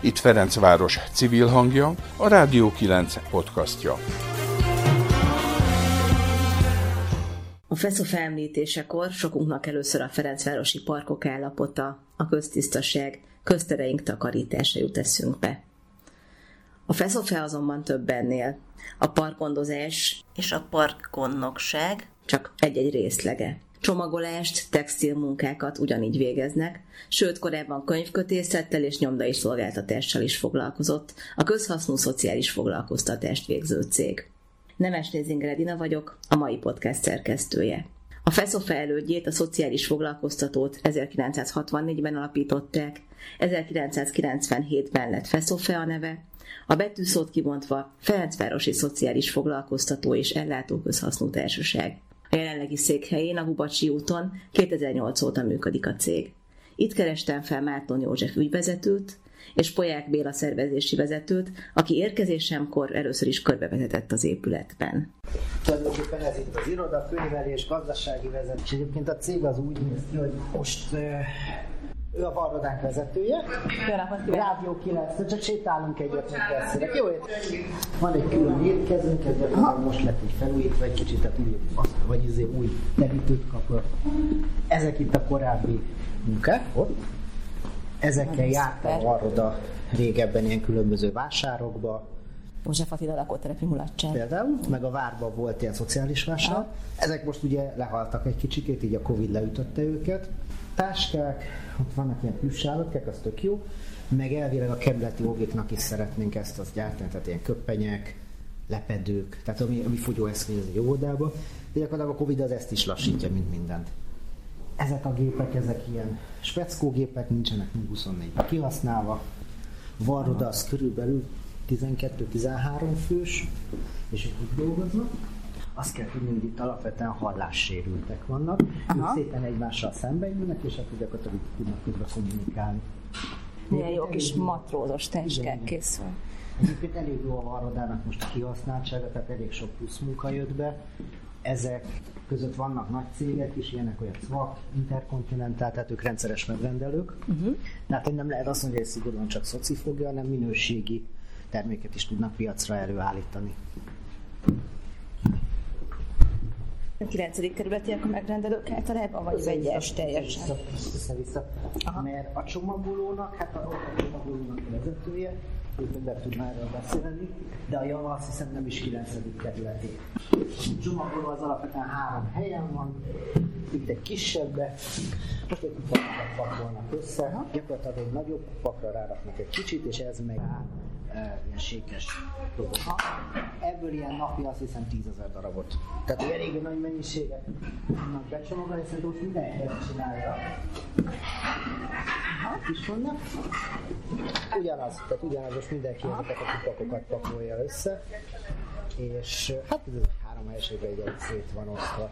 Itt Ferencváros civil hangja, a Rádió 9 podcastja. A FESZO felemlítésekor sokunknak először a Ferencvárosi parkok állapota, a köztisztaság, köztereink takarítása jut eszünkbe. A FESZOFE azonban több ennél. A parkondozás és a parkgondnokság csak egy-egy részlege. Csomagolást, textilmunkákat ugyanígy végeznek, sőt korábban könyvkötészettel és nyomdai szolgáltatással is foglalkozott, a közhasznú szociális foglalkoztatást végző cég. Nemes Nézinger Edina vagyok, a mai podcast szerkesztője. A FESZOFE elődjét, a szociális foglalkoztatót 1964-ben alapították, 1997-ben lett FESZOFE a neve, a betűszót kibontva Ferencvárosi Szociális Foglalkoztató és Ellátó Közhasznú Társaság. A jelenlegi székhelyén a Hubacsi úton 2008 óta működik a cég. Itt kerestem fel Márton József ügyvezetőt, és Poják Béla szervezési vezetőt, aki érkezésemkor először is körbevezetett az épületben. Tulajdonképpen ez itt az iroda, könyvelés, gazdasági vezetés. Egyébként a cég az úgy néz ki, hogy most ő a varrodánk vezetője. Jó napot Rádió 9, csak sétálunk egyet, hogy beszélek. Jó, van egy külön étkezünk, ez most lett így felújítva egy kicsit, tehát új, vagy izé új terítőt kapott. Ezek itt a korábbi munkák, ott. Ezekkel járt a varroda régebben ilyen különböző vásárokba, József Attila lakótelepi mulatság. Például, meg a várban volt ilyen szociális vásár. Ezek most ugye lehaltak egy kicsikét, így a Covid leütötte őket. Táskák, ott vannak ilyen plüssállatkák, az tök jó. Meg elvileg a kerületi óvéknak is szeretnénk ezt az gyártani, tehát ilyen köppenyek, lepedők, tehát ami, ami fogyóeszköz az jó oldalba. De gyakorlatilag a Covid az ezt is lassítja, mint mindent. Ezek a gépek, ezek ilyen speckó gépek, nincsenek 24-ben kihasználva. Varroda az körülbelül 12-13 fős, és itt dolgoznak. Azt kell tudni, hogy itt alapvetően hallássérültek vannak, Aha. ők szépen egymással jönnek, és akkor gyakorlatilag tudnak tudva kommunikálni. Milyen jó kis matrózos táskák készül. Egyébként elég jó a varrodának most a kihasználtsága, tehát elég sok plusz munka jött be. Ezek között vannak nagy cégek is, ilyenek olyan SWAC, Intercontinental, tehát ők rendszeres megrendelők. Uh-huh. Tehát hogy nem lehet azt mondani, hogy szigorúan csak szoci fogja, hanem minőségi terméket is tudnak piacra előállítani. A 9. kerületiek a megrendelők általában, vagy vegyes teljesen? Vissza-vissza. Mert a csomagolónak, hát a, a csomagolónak a vezetője, ő többet tud már beszélni, de a java azt hiszem nem is 9. kerületi. A csomagoló az alapvetően három helyen van, itt egy kisebbbe, most egy pakokat pakolnak össze, gyakorlatilag egy nagyobb pakra ráraknak egy kicsit, és ez meg ilyen sékes dolgok. Ebből ilyen napi azt hiszem 10 ezer darabot. Tehát elég nagy mennyiséget tudnak becsomagolni, szerintem most mindenki ezt csinálja. Hát is vannak. Ugyanaz, tehát ugyanaz, most mindenki ezeket a kupakokat pakolja össze. És hát ez egy három helységben egy szét van osztva.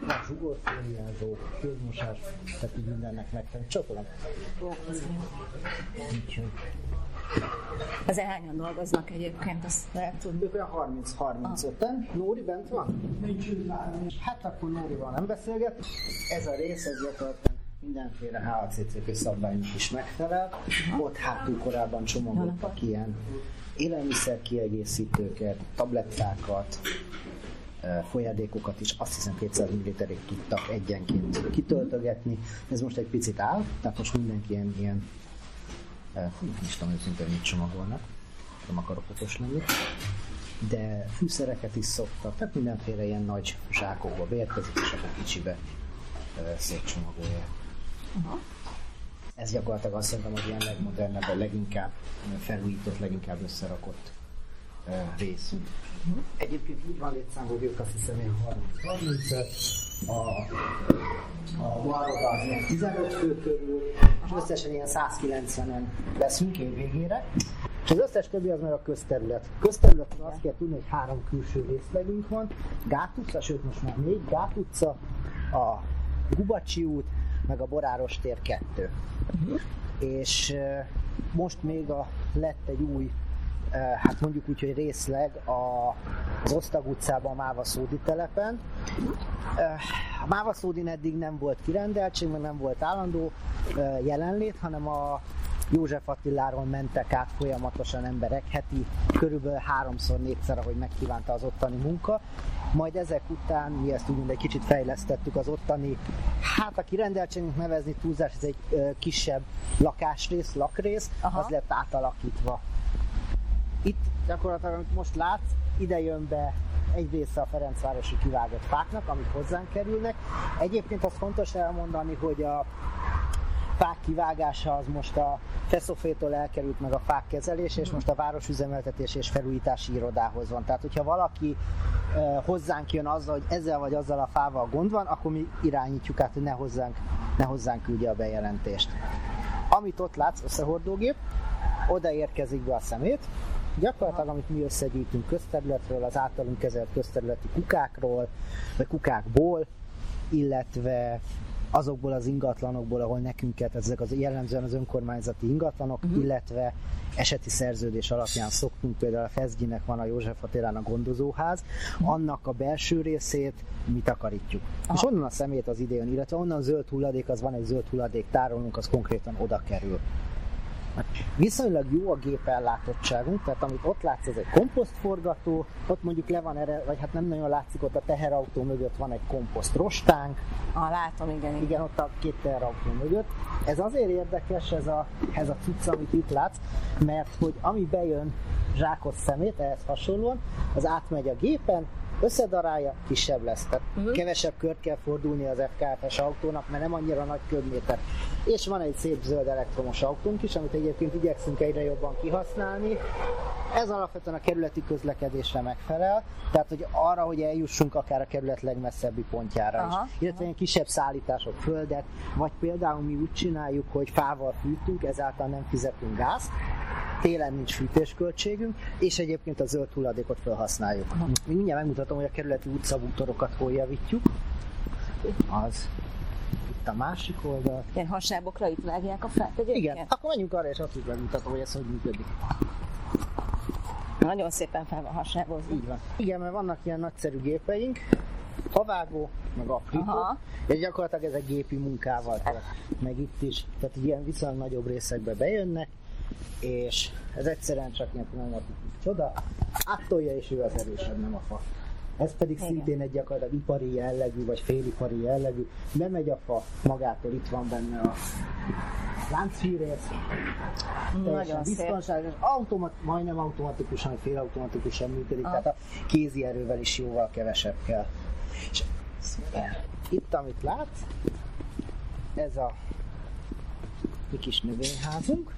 Van zsugorfóliázó, közmosás, tehát így mindennek megtenni. Csatolom. Úgyhogy az hányan dolgoznak egyébként, azt lehet tudni. Ők olyan 30-35-en. Nóri bent van? Nincs Hát akkor Nórival nem beszélget. Ez a rész, ez gyakorlatilag mindenféle HACCP szabványnak is megfelel. Ott hátul korábban csomagoltak ilyen élelmiszer kiegészítőket, tablettákat, folyadékokat is azt hiszem 200 ml-ig tudtak egyenként kitöltögetni. Ez most egy picit áll, tehát most mindenki ilyen, ilyen nem is tudom őszintén, mit csomagolnak, nem akarok okos lenni, de fűszereket is szoktak, tehát mindenféle ilyen nagy zsákokba beérkezik, és akkor kicsibe szétcsomagolják. Uh-huh. Ez gyakorlatilag azt szerintem, hogy ilyen legmodernebb, a leginkább felújított, leginkább összerakott részünk. Uh-huh. Egyébként úgy van létszám, hogy ők azt hiszem ilyen 30 a, a Guaroda az ilyen 15 fő körül, és összesen ilyen 190-en leszünk év végére. És az összes többi az meg a közterület. Közterület azt kell tudni, hogy három külső részlegünk van. Gát utca, sőt most már négy, Gát utca, a Gubacsi út, meg a Boráros tér kettő. Uh-huh. És most még a, lett egy új hát mondjuk úgy, hogy részleg a, az Osztag utcában a Mávaszódi telepen. A Mávaszódin eddig nem volt kirendeltség, mert nem volt állandó jelenlét, hanem a József Attiláról mentek át folyamatosan emberek, heti körülbelül háromszor, négyszer, ahogy megkívánta az ottani munka. Majd ezek után mi ezt úgymond egy kicsit fejlesztettük az ottani, hát aki rendeltségünk nevezni túlzás, ez egy ö, kisebb lakásrész, lakrész, Aha. az lett átalakítva. Itt gyakorlatilag, amit most látsz, ide jön be egy része a Ferencvárosi kivágott fáknak, amik hozzánk kerülnek. Egyébként az fontos elmondani, hogy a fák kivágása az most a Feszofétól elkerült meg a fák kezelése, és most a városüzemeltetés és felújítási irodához van. Tehát, hogyha valaki e, hozzánk jön azzal, hogy ezzel vagy azzal a fával gond van, akkor mi irányítjuk át, hogy ne hozzánk, ne hozzánk küldje a bejelentést. Amit ott látsz, összehordógép, oda érkezik be a szemét, gyakorlatilag amit mi összegyűjtünk közterületről, az általunk kezelt közterületi kukákról, vagy kukákból, illetve azokból az ingatlanokból, ahol nekünket ezek az jellemzően az önkormányzati ingatlanok, uh-huh. illetve eseti szerződés alapján szoktunk, például a Fezginek van a József Attilán a gondozóház, uh-huh. annak a belső részét mi takarítjuk. Aha. És onnan a szemét az idejön, illetve onnan a zöld hulladék, az van egy zöld hulladék tárolunk, az konkrétan oda kerül. Viszonylag jó a gépellátottságunk, tehát amit ott látsz, ez egy komposztforgató, ott mondjuk le van erre, vagy hát nem nagyon látszik, ott a teherautó mögött van egy komposzt rostánk. Ah, látom, igen. Igen, ott a két teherautó mögött. Ez azért érdekes, ez a, ez a cucc, amit itt látsz, mert hogy ami bejön zsákos szemét, ehhez hasonlóan, az átmegy a gépen, összedarálja, kisebb lesz. Tehát uh-huh. kevesebb kört kell fordulni az FKF-es autónak, mert nem annyira nagy köbméter. És van egy szép zöld elektromos autónk is, amit egyébként igyekszünk egyre jobban kihasználni. Ez alapvetően a kerületi közlekedésre megfelel, tehát hogy arra, hogy eljussunk akár a kerület legmesszebbi pontjára aha, is. Illetve ilyen kisebb szállítások földet, vagy például mi úgy csináljuk, hogy fával fűtünk, ezáltal nem fizetünk gázt, télen nincs fűtésköltségünk, és egyébként a zöld hulladékot felhasználjuk. Aha. Mindjárt megmutatom, hogy a kerületi utcabútorokat hol javítjuk. Az itt a másik oldal. Ilyen hasábokra itt vágják a fát egyébként? Igen, akkor menjünk arra, és azt is megmutatom, hogy ez hogy működik. Nagyon szépen fel van hasábozva. Így van. Igen, mert vannak ilyen nagyszerű gépeink, havágó, meg aprító, és gyakorlatilag ez egy gépi munkával meg itt is, tehát ilyen viszonylag nagyobb részekbe bejönnek, és ez egyszerűen csak ilyen pneumatikus csoda, áttolja és ő az erősebb, nem a fa. Ez pedig Igen. szintén egy gyakorlatilag ipari jellegű, vagy félipari jellegű. Bemegy a fa, magától itt van benne a láncfűrész, teljesen biztonságos, automat, majdnem automatikusan, félautomatikusan működik, ah. tehát a kézi erővel is jóval kevesebb kell. És Szuper. Itt, amit látsz, ez a mi kis növényházunk,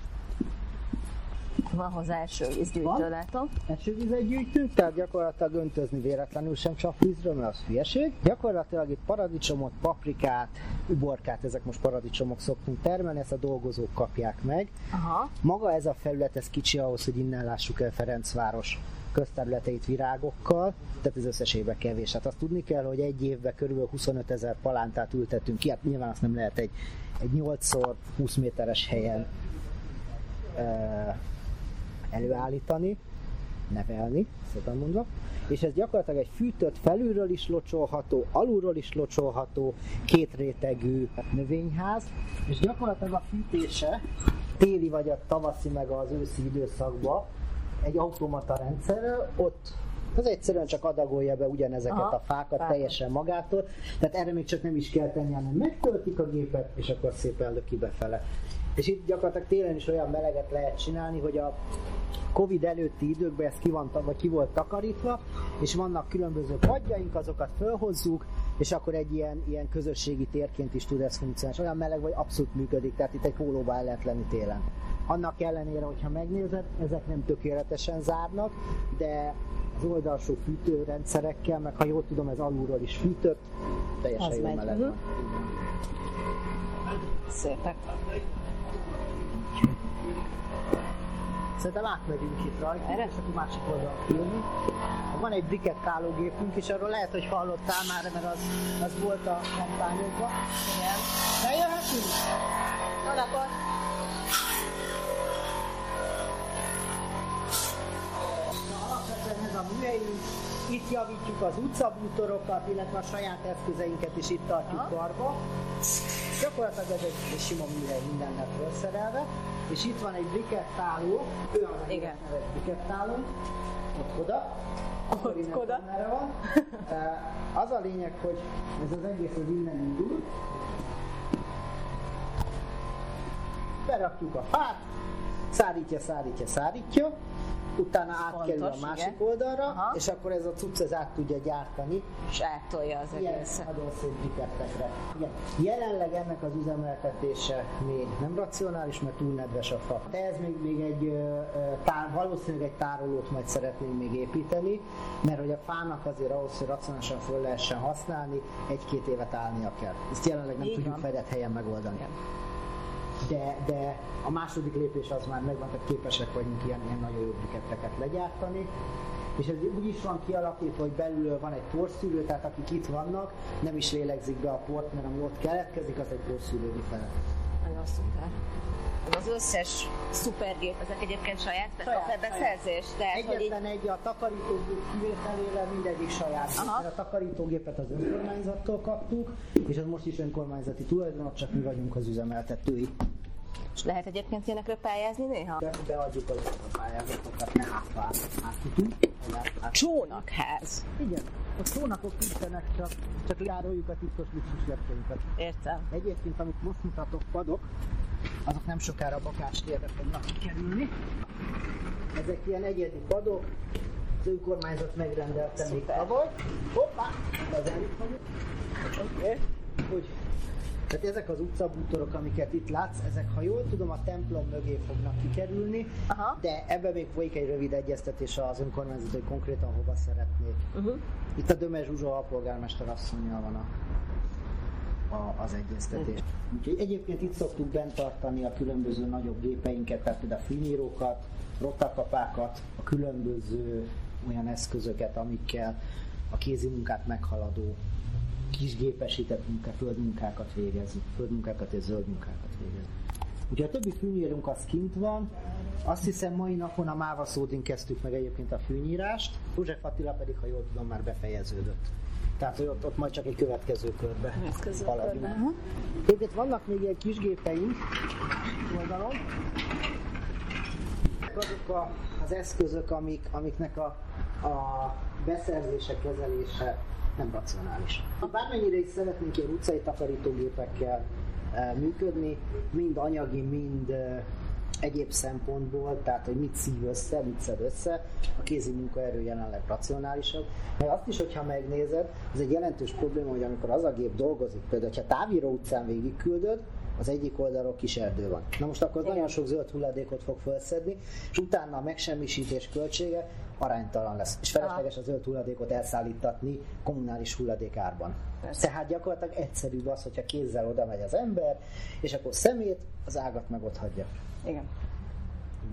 van hozzá esővízgyűjtő, látom. Esővizet gyűjtünk, tehát gyakorlatilag öntözni véletlenül sem csak vízről, mert az hülyeség. Gyakorlatilag itt paradicsomot, paprikát, uborkát, ezek most paradicsomok szoktunk termelni, ezt a dolgozók kapják meg. Aha. Maga ez a felület, ez kicsi ahhoz, hogy innen lássuk el Ferencváros közterületeit virágokkal, tehát ez összességben kevés. Hát azt tudni kell, hogy egy évben körülbelül 25 ezer palántát ültetünk ki, hát nyilván azt nem lehet egy, egy 8x20 méteres helyen előállítani, nevelni, szépen mondva, és ez gyakorlatilag egy fűtött felülről is locsolható, alulról is locsolható, két rétegű növényház, és gyakorlatilag a fűtése téli vagy a tavaszi meg az őszi időszakban egy automata rendszerrel, ott az egyszerűen csak adagolja be ugyanezeket Aha, a fákat fákat. teljesen magától, tehát erre még csak nem is kell tenni, hanem megtöltik a gépet, és akkor szépen löki befele. És itt gyakorlatilag télen is olyan meleget lehet csinálni, hogy a Covid előtti időkben ez ki, van, vagy ki volt takarítva, és vannak különböző padjaink, azokat fölhozzuk, és akkor egy ilyen, ilyen közösségi térként is tud ez funkcionálni. És olyan meleg vagy abszolút működik, tehát itt egy pólóba el lehet lenni télen. Annak ellenére, hogyha megnézed, ezek nem tökéletesen zárnak, de az oldalsó fűtőrendszerekkel, meg ha jól tudom, ez alulról is fűtött, teljesen az jó meleg van. Szépek. Szerintem átmegyünk itt rajta, Erre? és akkor másik oldalon kijönni. Van egy brikettálógépünk is, arról lehet, hogy hallottál már, mert az, az volt a kampányokban. Igen. Bejöhetünk? Jó napot! ez a műhelyünk, itt javítjuk az utcabútorokat, illetve a saját eszközeinket is itt tartjuk Aha. karba. Gyakorlatilag ez egy, sima műhely mindennel felszerelve, És itt van egy brikettáló, ő a Igen. nevet brikettáló, ott oda, akkor innen oda. merre van. Eh, Az a lényeg, hogy ez az egész az innen indul. Berakjuk a fát, szárítja, szárítja, szárítja, utána átkerül a Fontos, másik igen. oldalra, Aha. és akkor ez a cucc ez át tudja gyártani És áttolja az ilyen egészet. nagyon szép brikettekre. Igen. Jelenleg ennek az üzemeltetése még nem racionális, mert túl nedves a fa. De ez még, még egy, tár, valószínűleg egy tárolót majd szeretnénk még építeni, mert hogy a fának azért ahhoz, hogy racionálisan föl lehessen használni, egy-két évet állnia kell. Ezt jelenleg nem Így tudjuk van. fedett helyen megoldani. Igen. De, de a második lépés az már megvan, tehát képesek vagyunk ilyen, ilyen nagyon jó briketteket legyártani. És ez úgy is van kialakítva, hogy belül van egy porszűrő, tehát akik itt vannak, nem is lélegzik be a port, mert ami ott keletkezik, az egy porszűrő fele. Nagyon szuper. Az összes szupergép, ezek egyébként saját, Saját, saját beszerzés, tehát így Egyetlen egy a takarítógép kivételével mindegyik saját. Aha. Mert a takarítógépet az önkormányzattól kaptuk, és az most is önkormányzati tulajdonat, csak mi vagyunk az üzemeltetői. És lehet egyébként ilyenekre pályázni néha? De beadjuk a pályázatokat, ne átvár, átjutunk. át- Csónakház. Igen, a csónakok nincsenek, csak, csak jároljuk a titkos luxus lepkénket. Értem. Egyébként, amit most mutatok, padok, azok nem sokára bakás térre fognak kikerülni. Ezek ilyen egyedi padok, az önkormányzat megrendelte még tavaly. Hoppá, az eljutunk. Oké. Úgy. Tehát ezek az utcabútorok, amiket itt látsz, ezek, ha jól tudom, a templom mögé fognak kikerülni, Aha. de ebben még folyik egy rövid egyeztetés az önkormányzat, hogy konkrétan hova szeretnék. Uh-huh. Itt a Dömez Zsuzsa alpolgármester asszonyjal van a, a, az egyeztetés. Úgyhogy egyébként itt szoktuk bent tartani a különböző nagyobb gépeinket, tehát például a fűnyírókat, rottakapákat, a különböző olyan eszközöket, amikkel a kézi munkát meghaladó kisgépesített munká, földmunkákat végezni, földmunkákat és zöld munkákat végezni. Ugye a többi fűnyírunk az kint van, azt hiszem mai napon a Máva Szódin kezdtük meg egyébként a fűnyírást, József Attila pedig, ha jól tudom, már befejeződött. Tehát, hogy ott, ott majd csak egy következő körbe Következő körbe, aha. Egyébként vannak még ilyen kis gépeink oldalon. Azok a, az eszközök, amik, amiknek a, a beszerzése, kezelése nem racionális. Bármennyire is szeretnénk ilyen utcai takarítógépekkel e, működni, mind anyagi, mind e, egyéb szempontból, tehát hogy mit szív össze, mit szed össze, a kézi munkaerő jelenleg racionálisabb. Meg azt is, hogyha megnézed, ez egy jelentős probléma, hogy amikor az a gép dolgozik, például, ha távíró utcán végigküldöd, az egyik oldalról kis erdő van. Na most akkor az nagyon sok zöld hulladékot fog felszedni, és utána a megsemmisítés költsége aránytalan lesz. És felesleges a zöld hulladékot elszállítatni kommunális hulladékárban. Tehát gyakorlatilag egyszerűbb az, hogyha kézzel oda megy az ember, és akkor szemét, az ágat meg ott hagyja. Igen.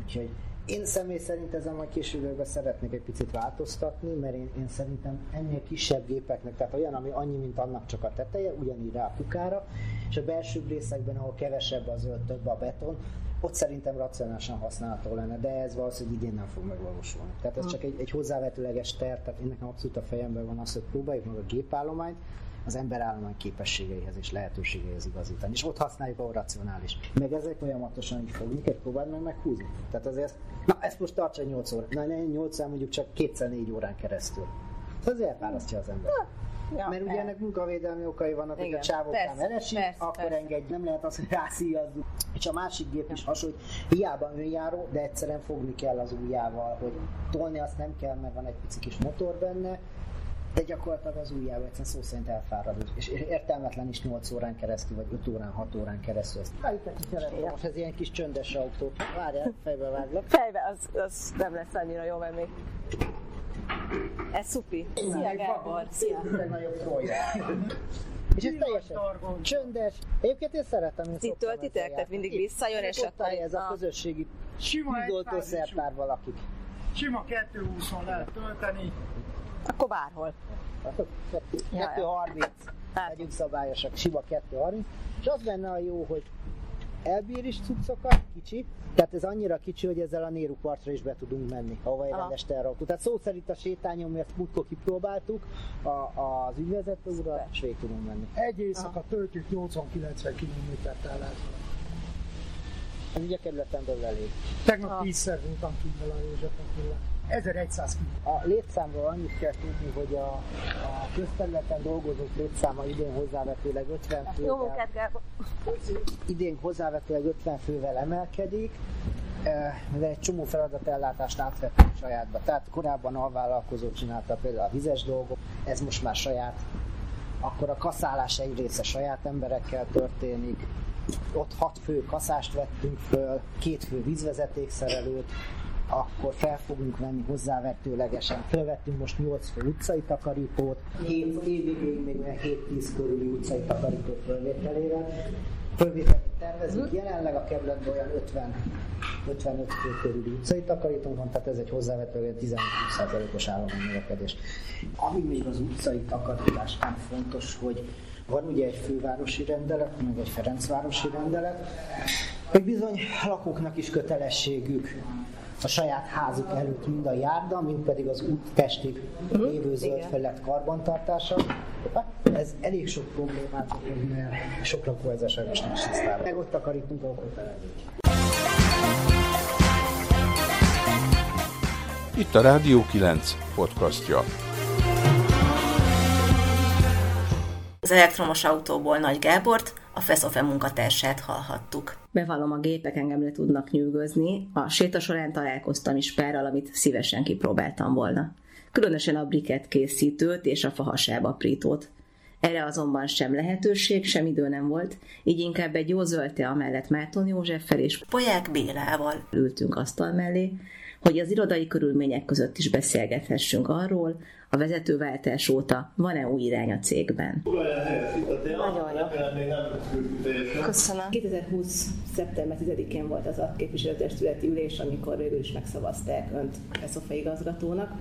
Úgyhogy én személy szerint ezen majd később szeretnék egy picit változtatni, mert én, én szerintem ennél kisebb gépeknek, tehát olyan, ami annyi, mint annak csak a teteje, ugyanígy rá a kukára, és a belső részekben, ahol kevesebb a zöld, több a beton, ott szerintem racionálisan használható lenne, de ez valószínűleg idén nem fog megvalósulni. Tehát ez csak egy, egy hozzávetőleges terv, tehát én nekem abszolút a fejemben van az, hogy próbáljuk meg a gépállományt, az emberállomány képességeihez és lehetőségeihez igazítani. És ott használjuk, ahol racionális. Meg ezek folyamatosan így fogni, kell próbáld meg meghúzni. Tehát azért, na ezt most tartsa 8 óra. Na, ne 8 mondjuk csak kétszer 4 órán keresztül. Ez azért elfárasztja az ember. Ja, Mert ugye ennek munkavédelmi okai vannak, hogy a csávoknál persze, akkor persze. engedj, nem lehet azt, hogy rászíjazzuk. És a másik gép is hasonló, hogy hiába önjáró, de egyszerűen fogni kell az ujjával, hogy tolni azt nem kell, mert van egy pici kis motor benne, de gyakorlatilag az ujjával egyszerűen szó szerint elfárad, és értelmetlen is 8 órán keresztül, vagy 5 órán, 6 órán keresztül. Ezt szeretném. Most ez ilyen kis csöndes autó. Várjál, fejbe váglak. Fejbe az, az nem lesz annyira jó, mert még... Ez szupi. Szia Gábor, szia. Legnagyobb trója. És ez teljesen csöndes. Egyébként én szeretem. Itt szoktam töltitek? Tehát mindig visszajön, és Ott akkor ez a ah. közösségi Sima tűzoltó egy fázisú. szertár valakik. Sima 220-on lehet tölteni. Akkor bárhol. Látod? Ja, 230. Hát. Legyünk szabályosak. Sima 230. És az benne a jó, hogy elbír is cuccokat, kicsi, tehát ez annyira kicsi, hogy ezzel a Néru partra is be tudunk menni, ahova egy Aha. rendes terrautó. Tehát szó szerint a sétányon, mi ezt múltkor kipróbáltuk, a, az ügyvezető úrral, és végig tudunk menni. Egy éjszaka töltjük 80-90 km-t el lehet. Ez ugye a kerületen belül elég. Tegnap tízszer voltam kint a József Attila. 1100 kint. A létszámról annyit kell tudni, hogy a, a közterületen dolgozók létszáma idén hozzávetőleg 50 Jó fővel, munkát, Gábor! idén hozzávetőleg 50 fővel emelkedik, eh, mivel egy csomó feladatellátást átvettünk sajátba. Tehát korábban alvállalkozó csinálta például a vizes dolgok, ez most már saját. Akkor a kaszálás egy része saját emberekkel történik. Ott hat fő kaszást vettünk föl, két fő vízvezetékszerelőt, akkor fel fogunk venni hozzávetőlegesen. Felvettünk most 8 fő utcai takarítót, 7 évig még olyan 7-10 körüli utcai takarító fölvételére. Fölvételt tervezünk, jelenleg a kerületben olyan 50 55 fő körüli utcai takarítónk van, tehát ez egy hozzávetően 15%-os állomány növekedés. Ami még az utcai takarítás nem fontos, hogy van ugye egy fővárosi rendelet, meg egy Ferencvárosi rendelet, hogy bizony lakóknak is kötelességük a saját házuk előtt mind a járda, mind pedig az úttestig lévő zöld felett karbantartása. Ez elég sok problémát okoz, mert sok lakó ezzel sajnos nincs tisztában. Meg ott takarítunk, ahol. Itt a Rádió 9 podcastja. Az elektromos autóból Nagy Gábort, a Feszofe munkatársát hallhattuk. Bevallom, a gépek engem le tudnak nyűgözni. A séta során találkoztam is párral, amit szívesen kipróbáltam volna. Különösen a briket készítőt és a fahasába aprítót. Erre azonban sem lehetőség, sem idő nem volt, így inkább egy jó zöld tea mellett Márton Józseffel és Poják Bélával. ültünk asztal mellé, hogy az irodai körülmények között is beszélgethessünk arról, a vezetőváltás óta van-e új irány a cégben. Nagyon jó. Köszönöm. 2020. szeptember 10-én volt az a képviselőtestületi ülés, amikor végül is megszavazták önt Eszofa igazgatónak.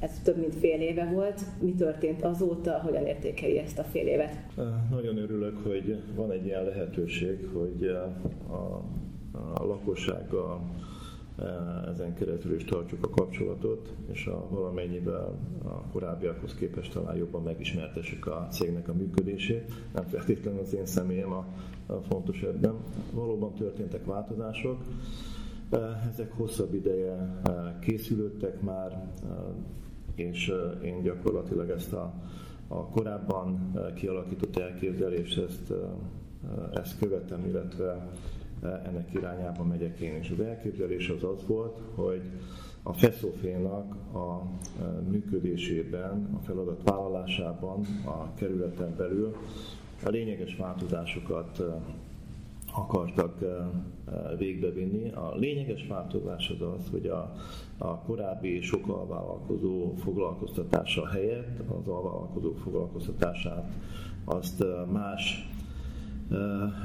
Ez több mint fél éve volt. Mi történt azóta, hogyan értékeli ezt a fél évet? Nagyon örülök, hogy van egy ilyen lehetőség, hogy a, a lakossággal ezen keresztül is tartsuk a kapcsolatot, és a valamennyivel a korábbiakhoz képest talán jobban megismertessük a cégnek a működését. Nem feltétlenül az én személyem a, a fontos ebben. Valóban történtek változások, ezek hosszabb ideje készülődtek már, és én gyakorlatilag ezt a, a korábban kialakított elképzelést, ezt, ezt követem, illetve ennek irányába megyek én is. Az elképzelés az az volt, hogy a Feszofénak a működésében, a feladat vállalásában, a kerületen belül a lényeges változásokat akartak végbevinni. A lényeges változás az az, hogy a, a korábbi sok alvállalkozó foglalkoztatása helyett az alvállalkozók foglalkoztatását azt más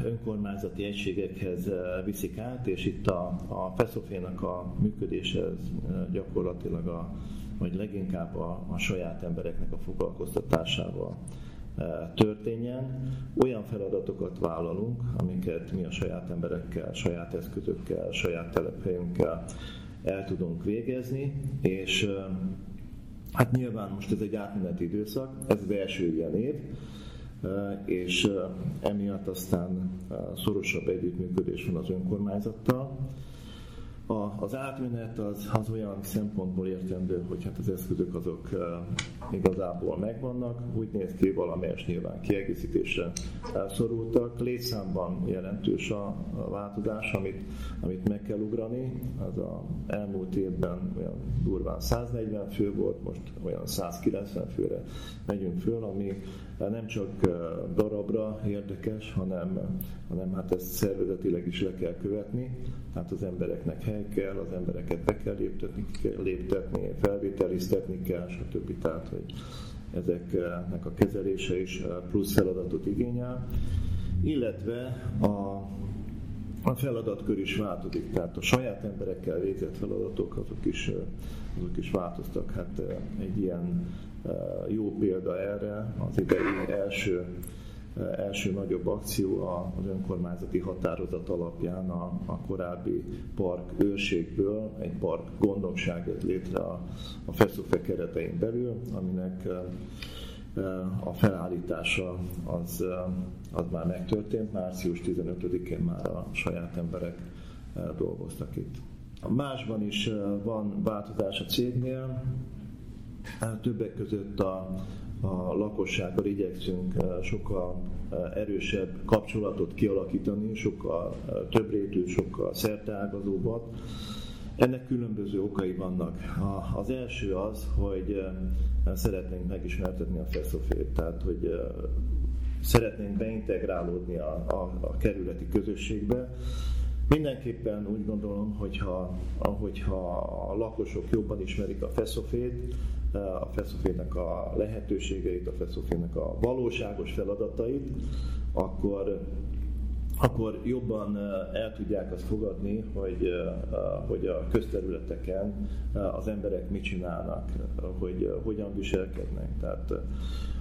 önkormányzati egységekhez viszik át, és itt a, a Feszofénak a működése gyakorlatilag a, vagy leginkább a, a saját embereknek a foglalkoztatásával történjen. Olyan feladatokat vállalunk, amiket mi a saját emberekkel, saját eszközökkel, saját telephelyünkkel el tudunk végezni, és hát nyilván most ez egy átmeneti időszak, ez az első ilyen év, és emiatt aztán szorosabb együttműködés van az önkormányzattal. A, az átmenet az, az olyan szempontból értendő, hogy hát az eszközök azok uh, igazából megvannak, úgy néz ki, valamelyes nyilván kiegészítésre szorultak. Létszámban jelentős a, a változás, amit, amit meg kell ugrani. Az a elmúlt évben olyan durván 140 fő volt, most olyan 190 főre megyünk föl, ami nem csak darabra érdekes, hanem, hanem hát ezt szervezetileg is le kell követni, tehát az embereknek hely kell, az embereket be kell léptetni, kell léptetni felvételiztetni kell, stb. Tehát, hogy ezeknek a kezelése is plusz feladatot igényel, illetve a a feladatkör is változik, tehát a saját emberekkel végzett feladatok azok is, azok is változtak. Hát egy ilyen jó példa erre az idei első, első nagyobb akció az önkormányzati határozat alapján a, a korábbi park őrségből egy park gondnokság jött létre a, a Feszofe keretein belül, aminek a felállítása az, az már megtörtént, március 15-én már a saját emberek dolgoztak itt. Másban is van változás a cégnél, többek között a, a lakossággal igyekszünk sokkal erősebb kapcsolatot kialakítani, sokkal több rétű, sokkal szerteágazóbbat. Ennek különböző okai vannak. Az első az, hogy szeretnénk megismertetni a feszofét, tehát hogy szeretnénk beintegrálódni a, a, a kerületi közösségbe, Mindenképpen úgy gondolom, hogyha, hogyha a lakosok jobban ismerik a feszofét, a feszofének a lehetőségeit, a feszofének a valóságos feladatait, akkor akkor jobban el tudják azt fogadni, hogy, hogy a közterületeken az emberek mit csinálnak, hogy hogyan viselkednek. Tehát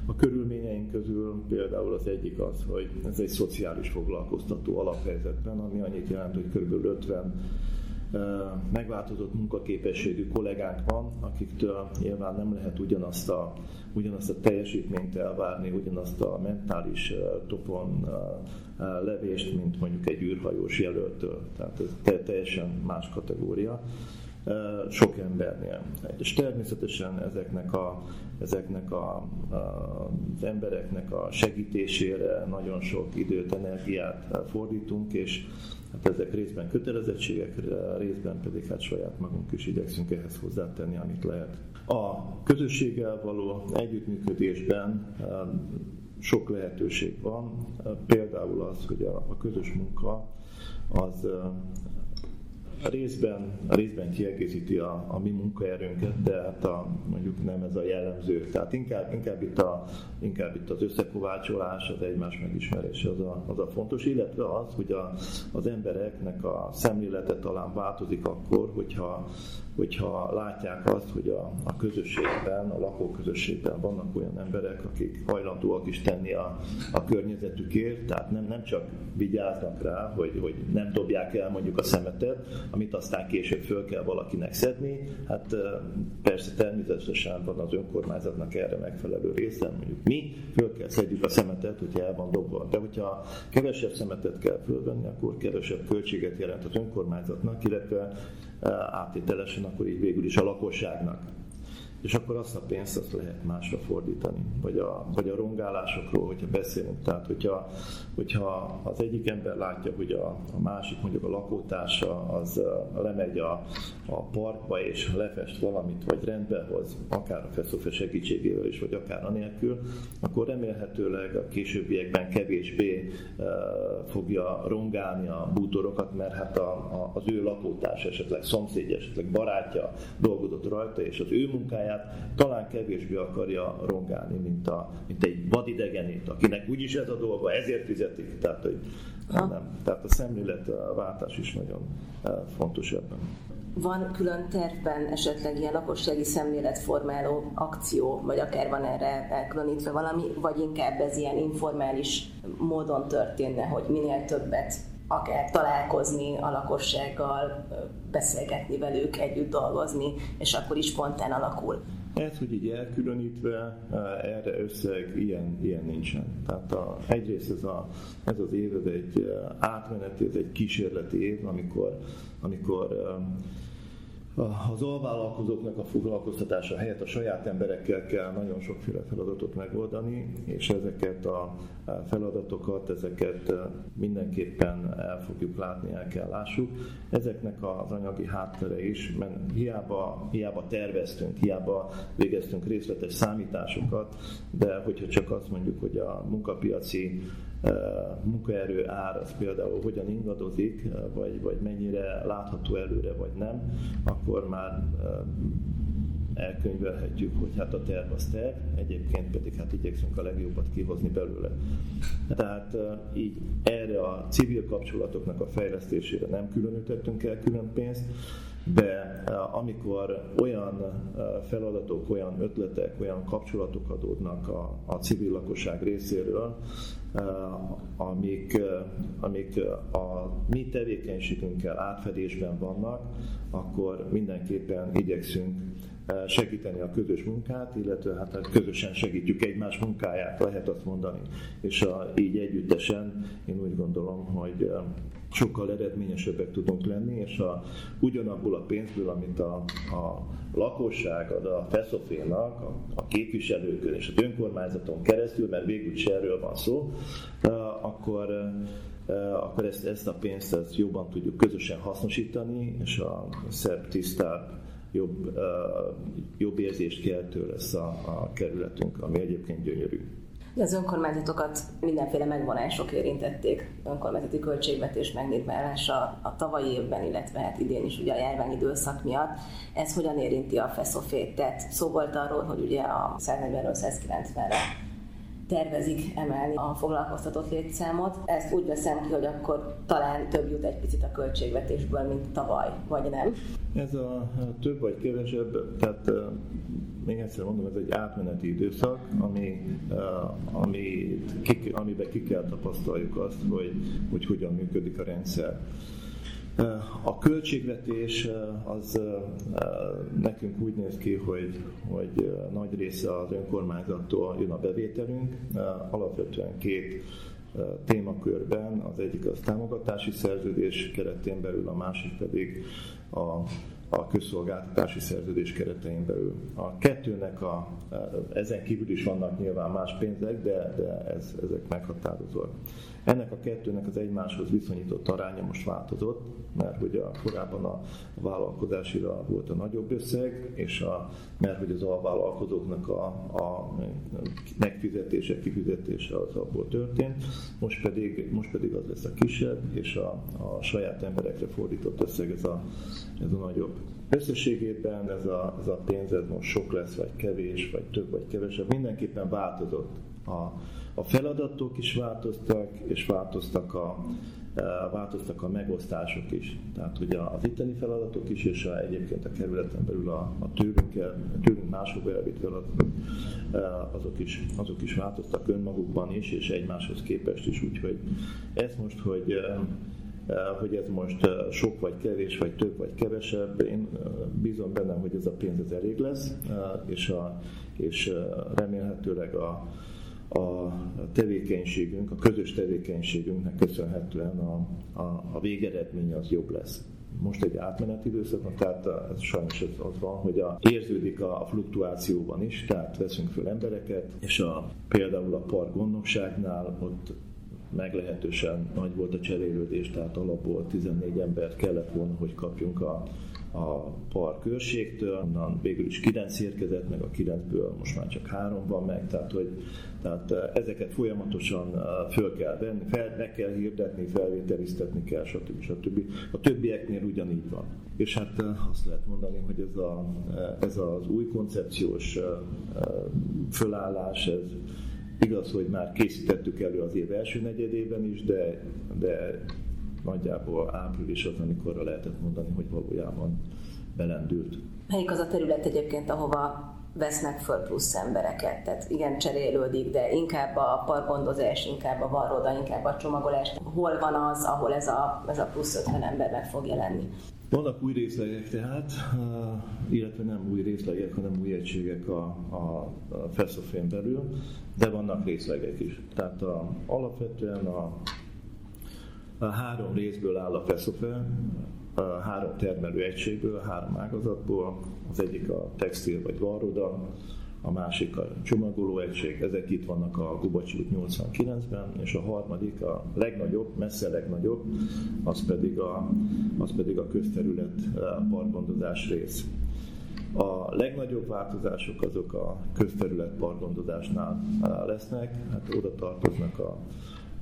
a körülményeink közül például az egyik az, hogy ez egy szociális foglalkoztató alaphelyzetben, ami annyit jelent, hogy kb. 50 megváltozott munkaképességű kollégánk van, akiktől nyilván nem lehet ugyanazt a, ugyanazt a teljesítményt elvárni, ugyanazt a mentális topon levést, mint mondjuk egy űrhajós jelöltől. Tehát ez teljesen más kategória sok embernél. És természetesen ezeknek, a, ezeknek a, a, az embereknek a segítésére nagyon sok időt, energiát fordítunk, és hát ezek részben kötelezettségek, részben pedig hát saját magunk is igyekszünk ehhez hozzátenni, amit lehet. A közösséggel való együttműködésben sok lehetőség van, például az, hogy a, a közös munka az részben, részben kiegészíti a, a mi munkaerőnket, de hát a, mondjuk nem ez a jellemző. Tehát inkább, inkább, itt, a, inkább itt az összekovácsolás, az egymás megismerése az a, az a fontos, illetve az, hogy a, az embereknek a szemlélete talán változik akkor, hogyha, hogyha látják azt, hogy a, a közösségben, a lakóközösségben vannak olyan emberek, akik hajlandóak is tenni a, a környezetükért, tehát nem, nem csak vigyáznak rá, hogy, hogy nem dobják el mondjuk a szemetet, amit aztán később föl kell valakinek szedni. Hát persze természetesen van az önkormányzatnak erre megfelelő része, mondjuk mi föl kell szedjük a szemetet, hogyha el van dobva. De hogyha kevesebb szemetet kell fölvenni, akkor kevesebb költséget jelent az önkormányzatnak, illetve átételesen akkor így végül is a lakosságnak és akkor azt a pénzt azt lehet másra fordítani, vagy a, vagy a rongálásokról, hogyha beszélünk. Tehát, hogyha, hogyha az egyik ember látja, hogy a, a másik, mondjuk a lakótársa, az lemegy a, a parkba és lefest valamit, vagy rendbe hoz, akár a feszófe segítségével is, vagy akár anélkül, akkor remélhetőleg a későbbiekben kevésbé uh, fogja rongálni a bútorokat, mert hát a, a, az ő lakótárs, esetleg szomszédja, esetleg barátja dolgozott rajta, és az ő munkája munkáját talán kevésbé akarja rongálni, mint, a, mint egy vadidegenét, akinek úgyis ez a dolga, ezért fizetik. Tehát, hogy nem. Tehát a szemlélet a váltás is nagyon eh, fontos ebben. Van külön tervben esetleg ilyen lakossági szemléletformáló akció, vagy akár van erre elkülönítve valami, vagy inkább ez ilyen informális módon történne, hogy minél többet akár találkozni a lakossággal, beszélgetni velük, együtt dolgozni, és akkor is spontán alakul. Ez, hogy így elkülönítve, erre összeg ilyen, ilyen nincsen. Tehát a, egyrészt ez, a, ez az év, ez egy átmeneti, ez egy kísérleti év, amikor, amikor az alvállalkozóknak a foglalkoztatása helyett a saját emberekkel kell nagyon sokféle feladatot megoldani, és ezeket a feladatokat, ezeket mindenképpen el fogjuk látni, el kell lássuk. Ezeknek az anyagi háttere is, mert hiába, hiába terveztünk, hiába végeztünk részletes számításokat, de hogyha csak azt mondjuk, hogy a munkapiaci munkaerő ár az például hogyan ingadozik, vagy, vagy mennyire látható előre, vagy nem, akkor már elkönyvelhetjük, hogy hát a terv az terv, egyébként pedig hát igyekszünk a legjobbat kihozni belőle. Tehát így erre a civil kapcsolatoknak a fejlesztésére nem különítettünk el külön pénzt, de amikor olyan feladatok, olyan ötletek, olyan kapcsolatok adódnak a, a civil lakosság részéről, amik, amik a mi tevékenységünkkel átfedésben vannak, akkor mindenképpen igyekszünk segíteni a közös munkát, illetve hát közösen segítjük egymás munkáját, lehet azt mondani. És a, így együttesen én úgy gondolom, hogy sokkal eredményesebbek tudunk lenni, és a, ugyanabból a pénzből, amit a, a lakosság ad a feszofénak, a, a képviselőkön és az önkormányzaton keresztül, mert végül is erről van szó, akkor akkor ezt, ezt a pénzt ezt jobban tudjuk közösen hasznosítani, és a szebb, tisztább, jobb, jobb érzést keltő lesz a, a kerületünk, ami egyébként gyönyörű. De az önkormányzatokat mindenféle megvonások érintették. Önkormányzati költségvetés megnépválása a tavalyi évben, illetve hát idén is ugye a járvány időszak miatt. Ez hogyan érinti a feszofét? Tehát szó volt arról, hogy ugye a 140-ről 190-re tervezik emelni a foglalkoztatott létszámot. Ezt úgy veszem ki, hogy akkor talán több jut egy picit a költségvetésből, mint tavaly, vagy nem? Ez a több vagy kevesebb, tehát még egyszer mondom, ez egy átmeneti időszak, ami, ami, ki, amiben ki kell tapasztaljuk azt, hogy, hogy hogyan működik a rendszer. A költségvetés az nekünk úgy néz ki, hogy, hogy nagy része az önkormányzattól jön a bevételünk. Alapvetően két témakörben, az egyik az támogatási szerződés keretén belül, a másik pedig a a közszolgáltatási szerződés keretein belül. A kettőnek a, ezen kívül is vannak nyilván más pénzek, de, de ez, ezek meghatározóak. Ennek a kettőnek az egymáshoz viszonyított aránya most változott, mert hogy a, korábban a vállalkozásira volt a nagyobb összeg, és a, mert hogy az alvállalkozóknak a, a megfizetése, kifizetése az abból történt, most pedig, most pedig az lesz a kisebb, és a, a saját emberekre fordított összeg ez a, ez a nagyobb. Összességében ez a, ez a pénz ez most sok lesz, vagy kevés, vagy több, vagy kevesebb, mindenképpen változott a, a feladatok is változtak, és változtak a, e, változtak a megosztások is. Tehát ugye az itteni feladatok is, és a, egyébként a kerületen belül a, a tőlünk, el, tőlünk máshova feladatok, e, azok is, azok is változtak önmagukban is, és egymáshoz képest is. Úgyhogy ez most, hogy e, hogy ez most sok vagy kevés, vagy több vagy kevesebb, én bízom benne, hogy ez a pénz ez elég lesz, és, a, és remélhetőleg a, a tevékenységünk, a közös tevékenységünknek köszönhetően a, a, a végeredmény az jobb lesz. Most egy átmeneti időszak van, tehát ez sajnos ez az van, hogy a, érződik a, a fluktuációban is, tehát veszünk föl embereket, és a, például a park gondnokságnál ott meglehetősen nagy volt a cserélődés, tehát alapból 14 ember kellett volna, hogy kapjunk a, a park őrségtől, onnan végül is 9 érkezett, meg a 9-ből most már csak 3 van meg, tehát hogy tehát ezeket folyamatosan föl kell venni, fel, meg kell hirdetni, felvételiztetni kell, stb. stb. A többieknél ugyanígy van. És hát azt lehet mondani, hogy ez, a, ez az új koncepciós fölállás, ez igaz, hogy már készítettük elő az év első negyedében is, de, de nagyjából április az, amikor lehetett mondani, hogy valójában belendült. Melyik az a terület egyébként, ahova vesznek föl plusz embereket. Tehát igen, cserélődik, de inkább a parkgondozás, inkább a varroda, inkább a csomagolás. Hol van az, ahol ez a, ez a plusz 50 ember meg fog jelenni? Vannak új részlegek tehát, illetve nem új részlegek, hanem új egységek a, a, Feszofén belül, de vannak részlegek is. Tehát a, alapvetően a, a három részből áll a Feszofe, a három termelő egységből, három ágazatból. Az egyik a textil vagy varroda, a másik a csomagoló egység, ezek itt vannak a Gubacsi út 89-ben, és a harmadik, a legnagyobb, messze legnagyobb, az pedig a, az pedig a közterület a parkgondozás rész. A legnagyobb változások azok a közterület parkgondozásnál lesznek, hát oda tartoznak a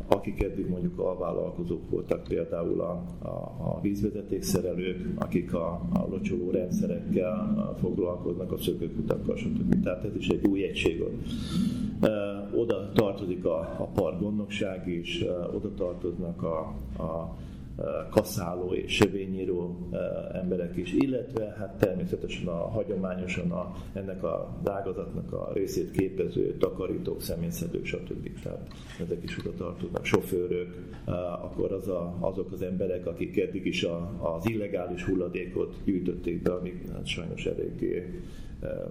akik eddig mondjuk alvállalkozók voltak, például a, a, a vízvezetékszerelők, akik a, a locsoló rendszerekkel foglalkoznak, a szökőkutakkal, stb. Tehát ez is egy új egység. Oda tartozik a, a parkgondnokság is, oda tartoznak a, a kaszáló és sövényíró emberek is, illetve hát természetesen a hagyományosan a, ennek a ágazatnak a részét képező takarítók, személyszedők, stb. Tehát ezek is oda tartoznak, sofőrök, akkor az a, azok az emberek, akik eddig is a, az illegális hulladékot gyűjtötték be, amik hát sajnos eléggé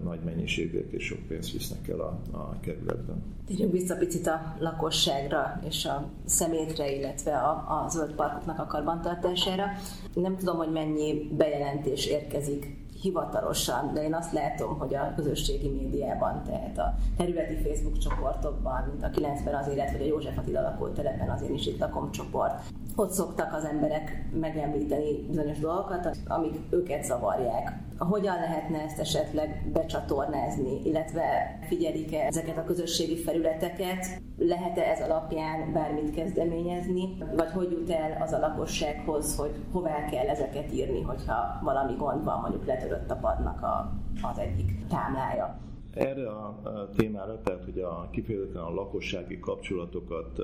nagy mennyiségűek és sok pénzt visznek el a, a kerületben. Térjünk vissza picit a lakosságra és a szemétre, illetve a, a zöld parkoknak a karbantartására. Nem tudom, hogy mennyi bejelentés érkezik hivatalosan, de én azt látom, hogy a közösségi médiában, tehát a területi Facebook csoportokban, mint a 90 az élet, vagy a József Attila lakótelepen az én is itt lakom csoport, ott szoktak az emberek megemlíteni bizonyos dolgokat, amik őket zavarják. Hogyan lehetne ezt esetleg becsatornázni, illetve figyelik-e ezeket a közösségi felületeket? Lehet-e ez alapján bármit kezdeményezni, vagy hogy jut el az a lakossághoz, hogy hová kell ezeket írni, hogyha valami gond van, mondjuk letörött a padnak a, az egyik támlája? Erre a témára, tehát hogy a kifejezetten a lakossági kapcsolatokat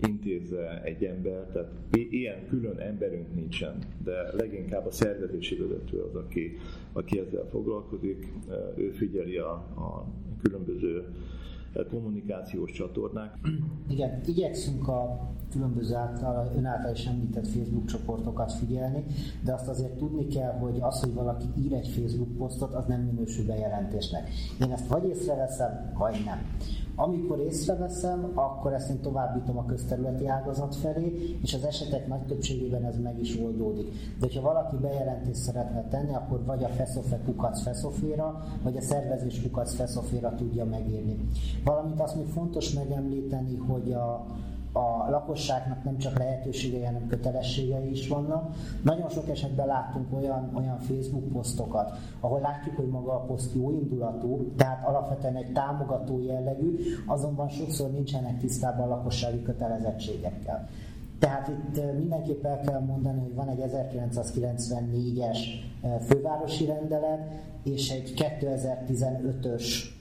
intézze egy ember, tehát ilyen külön emberünk nincsen, de leginkább a szervezési vezető az, aki, aki ezzel foglalkozik, ő figyeli a, a különböző kommunikációs csatornák. Igen, igyekszünk a különböző által, ön által is említett Facebook csoportokat figyelni, de azt azért tudni kell, hogy az, hogy valaki ír egy Facebook posztot, az nem minősül bejelentésnek. Én ezt vagy észreveszem, vagy nem. Amikor észreveszem, akkor ezt én továbbítom a közterületi ágazat felé, és az esetek nagy többségében ez meg is oldódik. De ha valaki bejelentést szeretne tenni, akkor vagy a feszofe kukac feszoféra, vagy a szervezés kukac feszoféra tudja megírni. Valamint azt még fontos megemlíteni, hogy a, a lakosságnak nem csak lehetőségei, hanem kötelességei is vannak. Nagyon sok esetben láttunk olyan, olyan Facebook posztokat, ahol látjuk, hogy maga a poszt jó indulatú, tehát alapvetően egy támogató jellegű, azonban sokszor nincsenek tisztában a lakossági kötelezettségekkel. Tehát itt mindenképp el kell mondani, hogy van egy 1994-es fővárosi rendelet és egy 2015-ös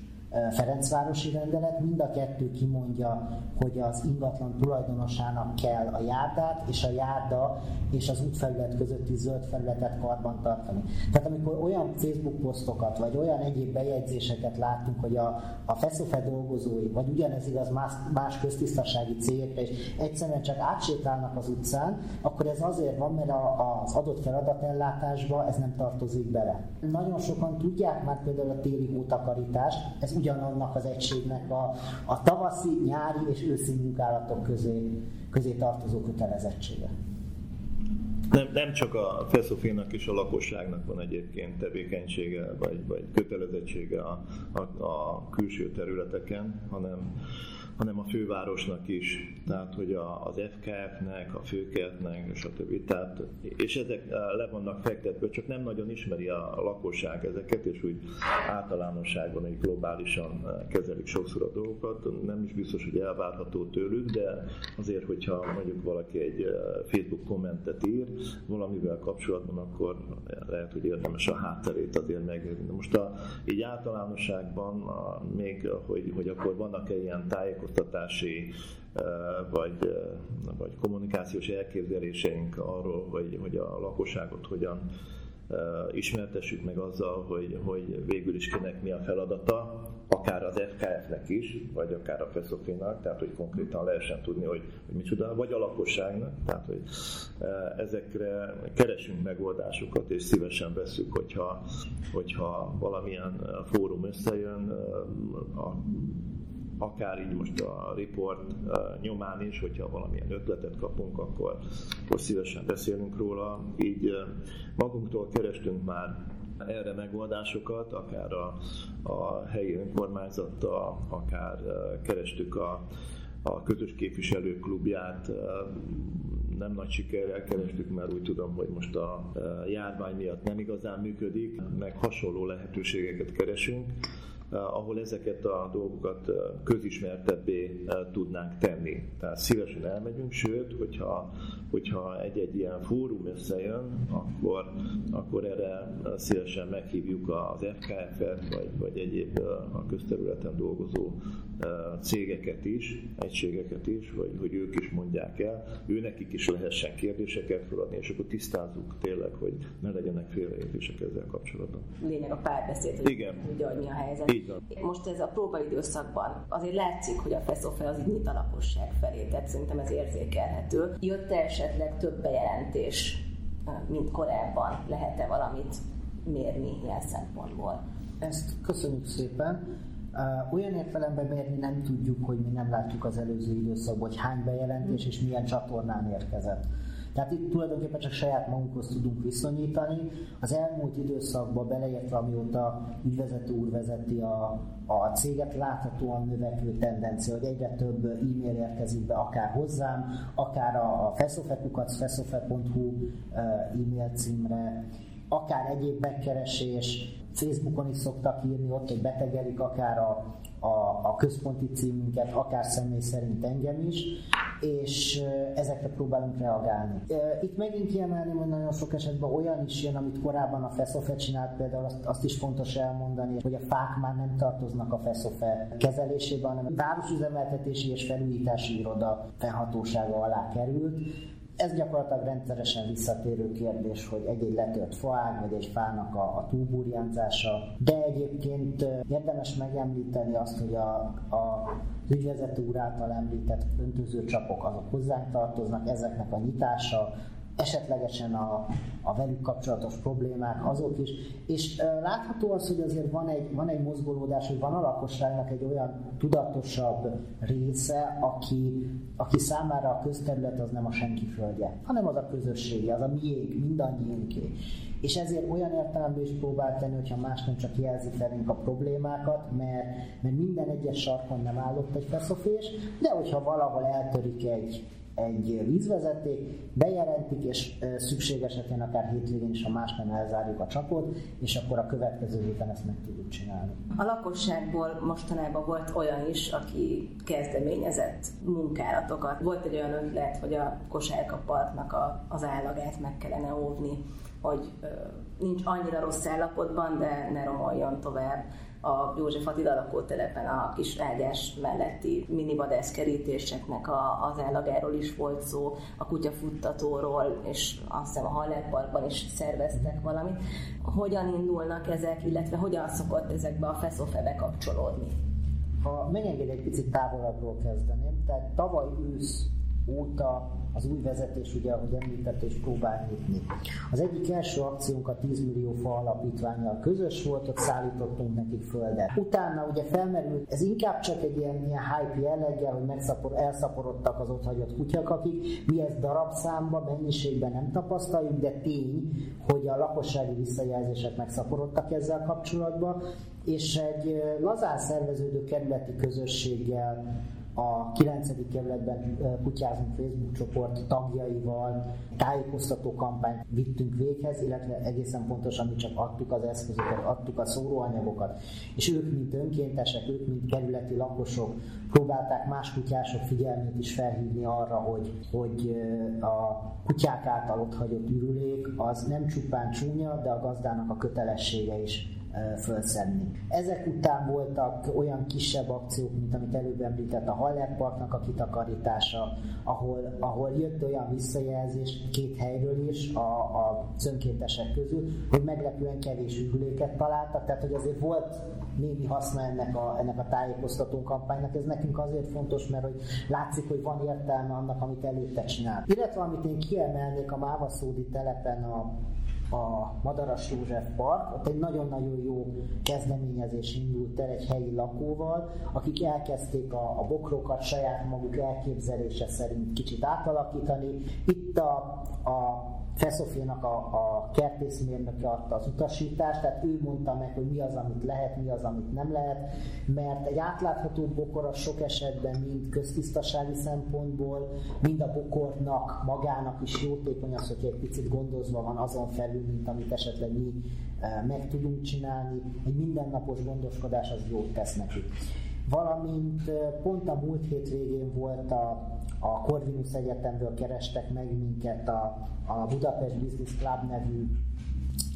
Ferencvárosi rendelet, mind a kettő kimondja, hogy az ingatlan tulajdonosának kell a járdát és a járda és az útfelület közötti zöld felületet karban tartani. Tehát amikor olyan Facebook posztokat, vagy olyan egyéb bejegyzéseket látunk, hogy a, a Feszofe dolgozói, vagy ugyanez igaz más, más köztisztasági cégekre is egyszerűen csak átsétálnak az utcán, akkor ez azért van, mert a, az adott feladatellátásba ez nem tartozik bele. Nagyon sokan tudják már például a téli hótakarítást, ez ugyanannak az egységnek a, a tavaszi, nyári és őszi munkálatok közé, közé tartozó kötelezettsége. Nem, nem csak a Feszofénak és a lakosságnak van egyébként tevékenysége vagy, vagy kötelezettsége a, a, a külső területeken, hanem hanem a fővárosnak is, tehát hogy a, az FKF-nek, a főkertnek, többi. Tehát, és ezek le vannak fektetve, csak nem nagyon ismeri a lakosság ezeket, és úgy általánosságban, hogy globálisan kezelik sokszor a dolgokat. Nem is biztos, hogy elvárható tőlük, de azért, hogyha mondjuk valaki egy Facebook kommentet ír valamivel kapcsolatban, akkor lehet, hogy érdemes a hátterét azért megnézni. Most a, így általánosságban a, még, hogy, hogy akkor vannak-e ilyen tájékoztatók, tájékoztatási vagy, vagy kommunikációs elképzeléseink arról, hogy, hogy a lakosságot hogyan ismertessük meg azzal, hogy, hogy végül is kinek mi a feladata, akár az FKF-nek is, vagy akár a FESZOFINAK, tehát hogy konkrétan lehessen tudni, hogy, hogy micsoda, vagy a lakosságnak, tehát hogy ezekre keresünk megoldásokat, és szívesen veszük, hogyha, hogyha valamilyen fórum összejön, a akár így most a report nyomán is, hogyha valamilyen ötletet kapunk, akkor, akkor szívesen beszélünk róla. Így magunktól kerestünk már erre megoldásokat, akár a, a helyi önkormányzattal, akár kerestük a, a közös képviselők klubját, nem nagy sikerrel kerestük, mert úgy tudom, hogy most a járvány miatt nem igazán működik, meg hasonló lehetőségeket keresünk ahol ezeket a dolgokat eh, közismertebbé eh, tudnánk tenni. Tehát szívesen elmegyünk, sőt, hogyha, hogyha egy-egy ilyen fórum összejön, akkor, akkor erre szívesen meghívjuk az FKF-et, vagy, vagy egyéb a közterületen dolgozó cégeket is, egységeket is, vagy hogy ők is mondják el, őnekik is lehessen kérdéseket feladni, és akkor tisztázzuk tényleg, hogy ne legyenek félreértések ezzel kapcsolatban. Lényeg a párbeszéd, hogy Igen. tudja, hogy mi a helyzet. Így van. Most ez a próbaidőszakban azért látszik, hogy a Feszofe az így nyit a lakosság felé, tehát szerintem ez érzékelhető. Jött-e esetleg több bejelentés, mint korábban? Lehet-e valamit mérni ilyen szempontból? Ezt köszönjük szépen. Olyan értelemben mérni nem tudjuk, hogy mi nem látjuk az előző időszakban, hogy hány bejelentés és milyen csatornán érkezett. Tehát itt tulajdonképpen csak saját magunkhoz tudunk viszonyítani. Az elmúlt időszakban beleértve, amióta ügyvezető úr vezeti a, a céget, láthatóan növekvő tendencia, hogy egyre több e-mail érkezik be, akár hozzám, akár a, a feszofekukat, feszofe.hu e-mail címre, akár egyéb megkeresés, Facebookon is szoktak írni, ott, hogy betegelik akár a, a, a központi címünket, akár személy szerint engem is, és ezekre próbálunk reagálni. Itt megint kiemelném, hogy nagyon sok esetben olyan is jön, amit korábban a Feszofe csinált, például azt, azt is fontos elmondani, hogy a fák már nem tartoznak a Feszofe kezelésébe, hanem a városüzemeltetési és felújítási iroda fennhatósága alá került, ez gyakorlatilag rendszeresen visszatérő kérdés, hogy egy-egy letört faág, vagy egy fának a, a túlburjánzása. De egyébként érdemes megemlíteni azt, hogy a, a ügyvezető úr által említett öntözőcsapok azok hozzánk tartoznak, ezeknek a nyitása, esetlegesen a, a velük kapcsolatos problémák, azok is. És e, látható az, hogy azért van egy, van egy mozgolódás, hogy van a lakosságnak egy olyan tudatosabb része, aki, aki számára a közterület az nem a senki földje, hanem az a közössége, az a miénk, mindannyiunké. És ezért olyan értelemben is próbál tenni, hogyha más nem csak jelzi felénk a problémákat, mert, mert minden egyes sarkon nem állott egy feszofés, de hogyha valahol eltörik egy, egy vízvezeték, bejelentik, és szükség esetén akár hétvégén is, ha más nem elzárjuk a csapot, és akkor a következő héten ezt meg tudjuk csinálni. A lakosságból mostanában volt olyan is, aki kezdeményezett munkálatokat. Volt egy olyan ötlet, hogy a kosárkapartnak a, az állagát meg kellene óvni, hogy ö, nincs annyira rossz állapotban, de ne romoljon tovább a József Attila lakótelepen a kis ágyás melletti minivadászkerítéseknek a, az állagáról is volt szó, a kutyafuttatóról, és azt hiszem a Hallerparkban is szerveztek valamit. Hogyan indulnak ezek, illetve hogyan szokott ezekbe a feszofebe kapcsolódni? Ha megenged egy picit távolabbról kezdeném, tehát tavaly ősz óta az új vezetés, ugye, ahogy említett, és próbál nyitni. Az egyik első akciónk a 10 millió fa alapítványjal közös volt, ott szállítottunk nekik földet. Utána ugye felmerült, ez inkább csak egy ilyen, ilyen hype jelleggel, hogy megszapor, elszaporodtak az ott hagyott kutyak, akik mi ezt darabszámba, mennyiségben nem tapasztaljuk, de tény, hogy a lakossági visszajelzések megszaporodtak ezzel kapcsolatban, és egy lazán szerveződő kerületi közösséggel a 9. kerületben kutyázunk Facebook csoport tagjaival tájékoztató kampányt vittünk véghez, illetve egészen pontosan mi csak adtuk az eszközöket, adtuk a szóróanyagokat, és ők, mint önkéntesek, ők, mint kerületi lakosok próbálták más kutyások figyelmét is felhívni arra, hogy, hogy a kutyák által ott hagyott ürülék az nem csupán csúnya, de a gazdának a kötelessége is fölszedni. Ezek után voltak olyan kisebb akciók, mint amit előbb említett, a Haller Parknak a kitakarítása, ahol, ahol jött olyan visszajelzés két helyről is a, a önkéntesek közül, hogy meglepően kevés ürüléket találtak, tehát hogy azért volt némi haszna ennek a, ennek a tájékoztató kampánynak. Ez nekünk azért fontos, mert hogy látszik, hogy van értelme annak, amit előtte csinál. Illetve amit én kiemelnék a Mávaszódi telepen a a Madaras József Park, ott egy nagyon-nagyon jó kezdeményezés indult el egy helyi lakóval, akik elkezdték a, a bokrokat saját maguk elképzelése szerint kicsit átalakítani. Itt a, a Feszofénak a, a kertészmérnöke adta az utasítást, tehát ő mondta meg, hogy mi az, amit lehet, mi az, amit nem lehet, mert egy átlátható bokor a sok esetben mind köztisztasági szempontból, mind a bokornak magának is jótékony az, hogy egy picit gondozva van azon felül, mint amit esetleg mi e, meg tudunk csinálni. Egy mindennapos gondoskodás az jót tesz neki. Valamint e, pont a múlt hét végén volt a a Corvinus Egyetemről kerestek meg minket a, a Budapest Business Club nevű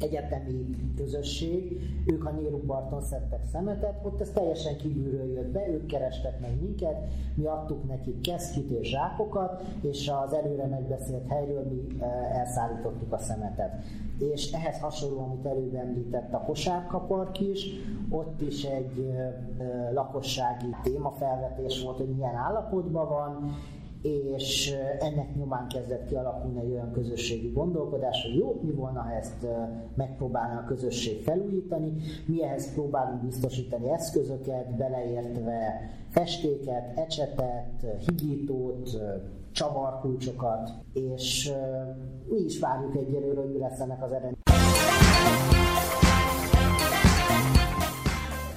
egyetemi közösség, ők a Néru parton szedtek szemetet, ott ez teljesen kívülről jött be, ők kerestek meg minket, mi adtuk nekik kesztyűt és zsákokat, és az előre megbeszélt helyről mi eh, elszállítottuk a szemetet. És ehhez hasonló, amit előbb említett a kosárkapark is, ott is egy eh, eh, lakossági témafelvetés volt, hogy milyen állapotban van, és ennek nyomán kezdett kialakulni egy olyan közösségi gondolkodás, hogy jó, mi volna, ha ezt megpróbálna a közösség felújítani, mi ehhez próbálunk biztosítani eszközöket, beleértve festéket, ecsetet, higítót, csavarkulcsokat, és mi is várjuk egyelőre, hogy mi lesz ennek az eredmény.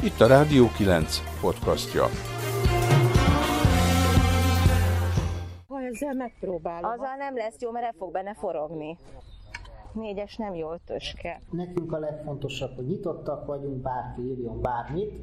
Itt a Rádió 9 podcastja. Ezzel megpróbálom. Azzal nem lesz jó, mert el fog benne forogni. Négyes nem jó ötöske. Nekünk a legfontosabb, hogy nyitottak vagyunk, bárki írjon bármit,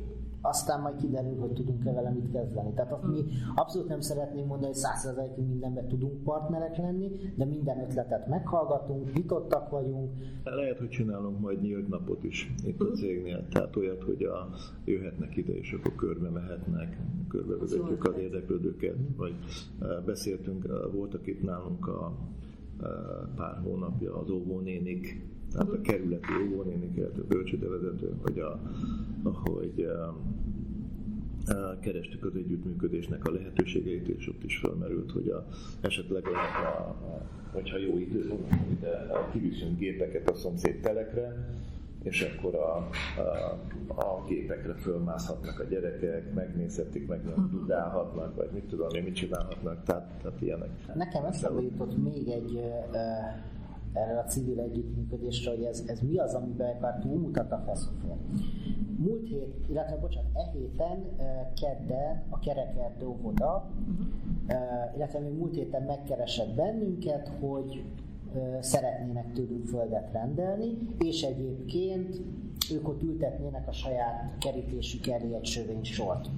aztán majd kiderül, hogy tudunk-e vele mit kezdeni. Tehát azt mi abszolút nem szeretnénk mondani, hogy százszerzalékig mindenben tudunk partnerek lenni, de minden ötletet meghallgatunk, nyitottak vagyunk. Lehet, hogy csinálunk majd nyílt napot is itt a cégnél, tehát olyat, hogy a, jöhetnek ide, és akkor körbe mehetnek, körbe vezetjük az érdeklődőket, vagy beszéltünk, voltak itt nálunk a pár hónapja az óvónénik, tehát a kerületi óvónénik, illetve bölcsődevezető, hogy, a, hogy a, a, kerestük az együttműködésnek a lehetőségeit, és ott is felmerült, hogy a, esetleg lehet, a, a, hogyha jó idő van, ide kiviszünk gépeket a szomszéd telekre, és akkor a, a, a gépekre fölmászhatnak a gyerekek, megnézhetik, meg nem dudálhatnak, vagy mit tudom én, mit csinálhatnak, tehát, tehát ilyenek. Nekem eszembe jutott még egy erre a civil együttműködésre, hogy ez, ez mi az, amiben akár túlmutat a feszofon. Múlt hét, illetve bocsánat, e héten, kedden a Kerekerdő óvoda, uh-huh. illetve még múlt héten megkeresett bennünket, hogy szeretnének tőlünk földet rendelni, és egyébként ők ott ültetnének a saját kerítésük elé egy sort.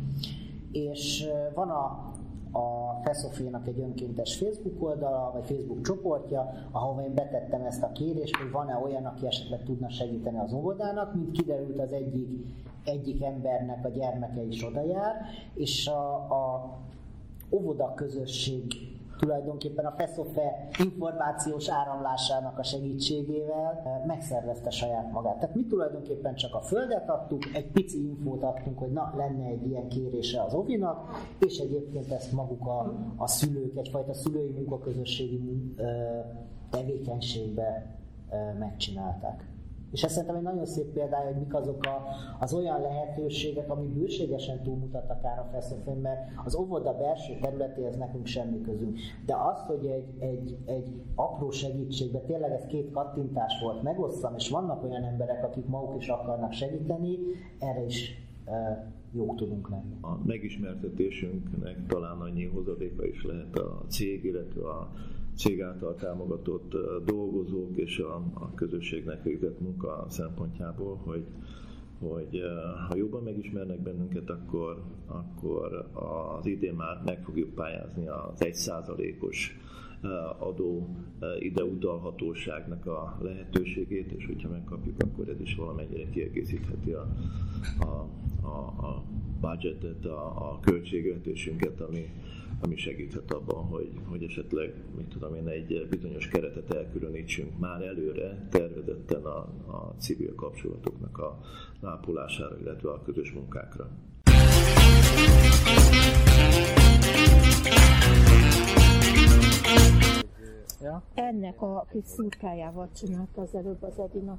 És van a a Feszofénak egy önkéntes Facebook oldala, vagy Facebook csoportja, ahova én betettem ezt a kérést, hogy van-e olyan, aki esetleg tudna segíteni az óvodának, mint kiderült az egyik, egyik embernek a gyermeke is oda jár, és a, a óvoda közösség tulajdonképpen a FESZOFE információs áramlásának a segítségével eh, megszervezte saját magát. Tehát mi tulajdonképpen csak a földet adtuk, egy pici infót adtunk, hogy na, lenne egy ilyen kérése az ovinak, és egyébként ezt maguk a, a szülők egyfajta szülői munkaközösségi eh, tevékenységbe eh, megcsinálták. És ez szerintem egy nagyon szép példája, hogy mik azok a, az olyan lehetőségek, ami bőségesen túlmutat akár a feszefén, mert az óvoda belső területéhez nekünk semmi közünk. De az, hogy egy, egy, egy apró segítségbe, tényleg ez két kattintás volt, megosztam, és vannak olyan emberek, akik maguk is akarnak segíteni, erre is e, jók tudunk lenni. A megismertetésünknek talán annyi hozadéka is lehet a cég, illetve a cég által támogatott dolgozók és a, a közösségnek végzett munka szempontjából, hogy, hogy ha jobban megismernek bennünket, akkor, akkor az idén már meg fogjuk pályázni az egy százalékos adó ide utalhatóságnak a lehetőségét, és hogyha megkapjuk, akkor ez is valamennyire kiegészítheti a, a, a, a budgetet, a, a költségvetésünket, ami, ami segíthet abban, hogy, hogy esetleg, mit tudom én, egy bizonyos keretet elkülönítsünk már előre, tervezetten a, a civil kapcsolatoknak a lápulására, illetve a közös munkákra. Ja? Ennek a kis szurkájával csinálta az előbb az Edina.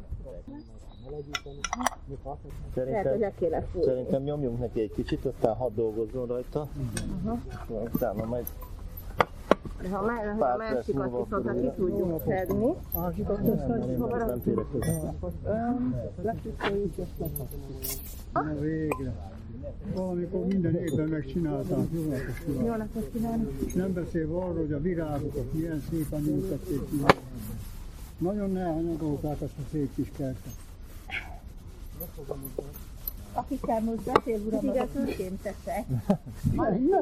Szerintem, szerintem nyomjunk neki egy kicsit, aztán hadd dolgozzon rajta. Uh-huh. Utána majd de ha már a másikat viszont, ha ki tudjuk szedni, nem hozzá. Na végre. Valamikor minden évben megcsinálták. Jó napot kívánok! És nem beszélve arról, hogy a virágokat milyen szépen ültették ki. Nagyon elhanyagolták azt a szép kis kertet. Akikkel most beszél, uram, azok önkéntesek. Ne, ne,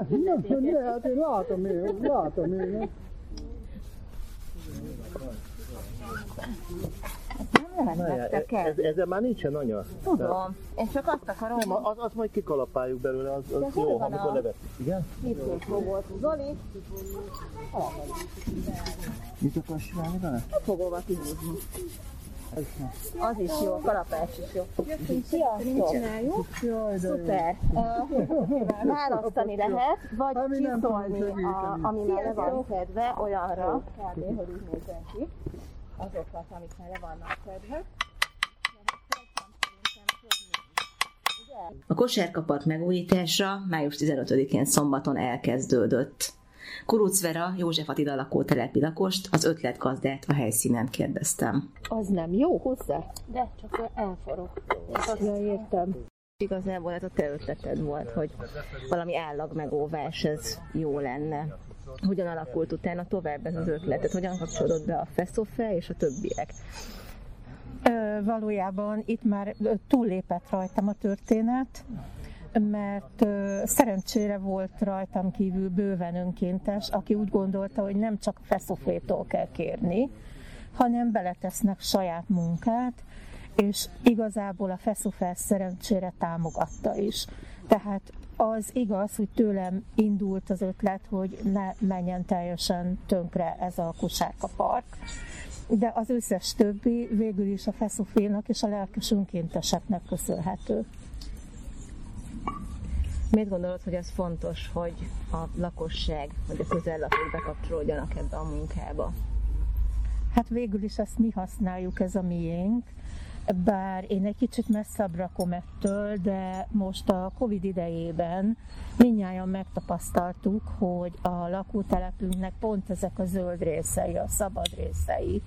ne, ne, hát én látom én, látom én. Nem lehet ez, ezzel már nincsen anya. Tudom, én csak azt akarom, Nem, az, az majd kikalapáljuk belőle, az, az jó, van amikor a- levettük. Igen? mit fogod. Zoli, Mit akarsz csinálni vele? nem fog hova kihúzni. Az is jó, kalapás is jó. Sziasztok! Szuper! Választani lehet, vagy csiszolni, a, ami már le van szedve, olyanra, kb. hogy úgy nézzen ki, azokat, amik már le vannak szedve. A kosárkapat megújítása május 15-én szombaton elkezdődött. Kuruc Vera, József Attila lakótelepi lakost, az ötletgazdát a helyszínen kérdeztem. Az nem jó hozzá? De csak elforog. Ja, értem. Igazából ez a te ötleted volt, hogy valami állagmegóvás, ez jó lenne. Hogyan alakult utána tovább ez az ötletet? Hogyan kapcsolódott be a Feszofe és a többiek? Ö, valójában itt már túllépett rajtam a történet, mert szerencsére volt rajtam kívül bőven önkéntes, aki úgy gondolta, hogy nem csak feszofétól kell kérni, hanem beletesznek saját munkát, és igazából a feszofel szerencsére támogatta is. Tehát az igaz, hogy tőlem indult az ötlet, hogy ne menjen teljesen tönkre ez a kusárka park, de az összes többi végül is a feszofénak és a lelkes önkénteseknek köszönhető. Miért gondolod, hogy ez fontos, hogy a lakosság, vagy a közellakók bekapcsolódjanak ebbe a munkába? Hát végül is ezt mi használjuk, ez a miénk, bár én egy kicsit messzebb rakom ettől, de most a Covid idejében mindnyáján megtapasztaltuk, hogy a lakótelepünknek pont ezek a zöld részei, a szabad részei,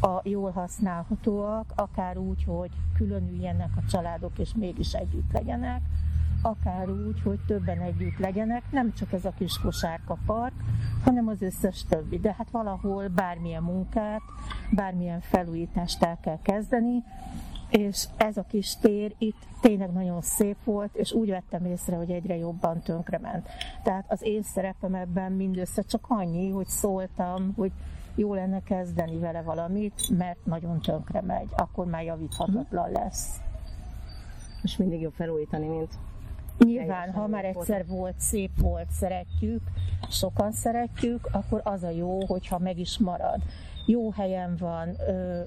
a jól használhatóak, akár úgy, hogy különüljenek a családok és mégis együtt legyenek, akár úgy, hogy többen együtt legyenek, nem csak ez a kis kosárka park, hanem az összes többi. De hát valahol bármilyen munkát, bármilyen felújítást el kell kezdeni, és ez a kis tér itt tényleg nagyon szép volt, és úgy vettem észre, hogy egyre jobban tönkrement. Tehát az én szerepem ebben mindössze csak annyi, hogy szóltam, hogy jó lenne kezdeni vele valamit, mert nagyon tönkre megy, akkor már javíthatatlan lesz. Most mindig jobb felújítani, mint Nyilván, ha már egyszer volt, szép volt, szeretjük, sokan szeretjük, akkor az a jó, hogyha meg is marad. Jó helyen van,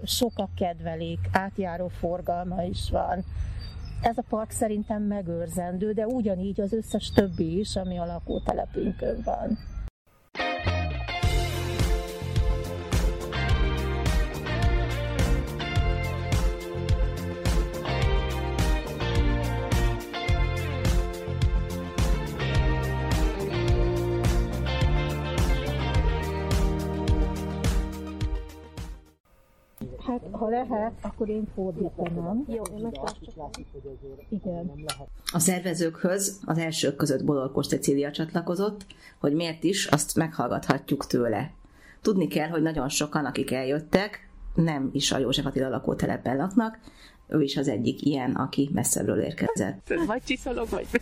sokak kedvelik, átjáró forgalma is van. Ez a park szerintem megőrzendő, de ugyanígy az összes többi is, ami a lakótelepünkön van. Ha lehet, akkor én fordítanám. Jó, én. Igen. A szervezőkhöz az elsők között Bolorkos Cecília csatlakozott, hogy miért is, azt meghallgathatjuk tőle. Tudni kell, hogy nagyon sokan, akik eljöttek, nem is a József Attila lakótelepen laknak, ő is az egyik ilyen, aki messzebbről érkezett. Vagy csiszolok, vagy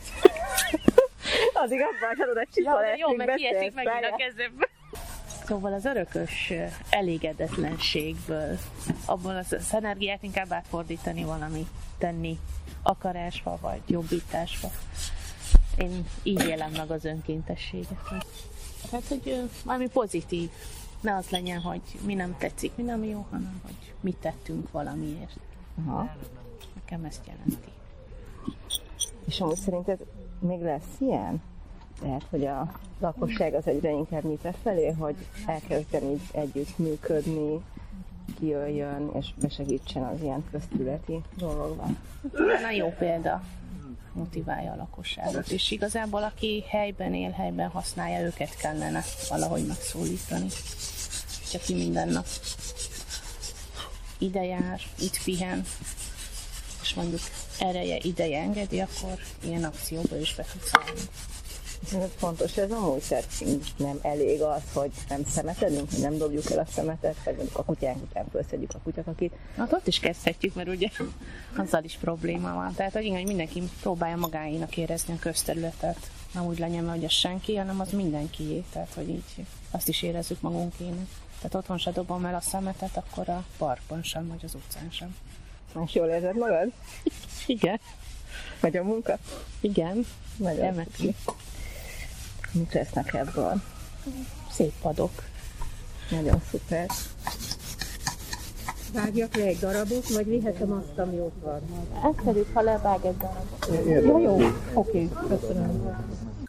Az igaz, vagy tudod, csiszolás, Jó, meg kiesik megint a várjál. Szóval az örökös elégedetlenségből, abból az, az energiát inkább átfordítani valami, tenni akarásba, vagy jobbításba. Én így élem meg az önkéntességet. Tehát, hogy valami pozitív. Ne az legyen, hogy mi nem tetszik, mi nem jó, hanem hogy mit tettünk valamiért. Aha. Nekem ezt jelenti. És amúgy szerinted még lesz ilyen? Tehát, hogy a lakosság az egyre inkább nyit felé, hogy elkezdjen így együtt működni, kijöjjön és besegítsen az ilyen köztületi dolgokban. Na jó példa motiválja a lakosságot, és igazából aki helyben él, helyben használja, őket kellene valahogy megszólítani. És aki minden nap ide jár, itt pihen, és mondjuk ereje ideje engedi, akkor ilyen akcióba is be tud szállni. Ez fontos, ez amúgy tehát nem elég az, hogy nem szemetedünk, hogy nem dobjuk el a szemetet, vagy mondjuk a kutyánk után felszedjük a kutyakakit. Hát ott is kezdhetjük, mert ugye azzal is probléma van. Tehát, hogy igen, hogy mindenki próbálja magáénak érezni a közterületet. Nem úgy legyen, hogy az senki, hanem az mindenkié. Tehát, hogy így azt is érezzük magunkének. Tehát otthon se dobom el a szemetet, akkor a parkban sem, vagy az utcán sem. És jól érzed magad? Igen. Vagy a munka? Igen. Nagyon Remek. Mit lesznek ebből? Szép padok. Nagyon szuper. Vágjak le egy darabot, vagy vihetem azt, ami ott van? Tegyük, ha levág egy darabot. Jó, jó, oké, köszönöm.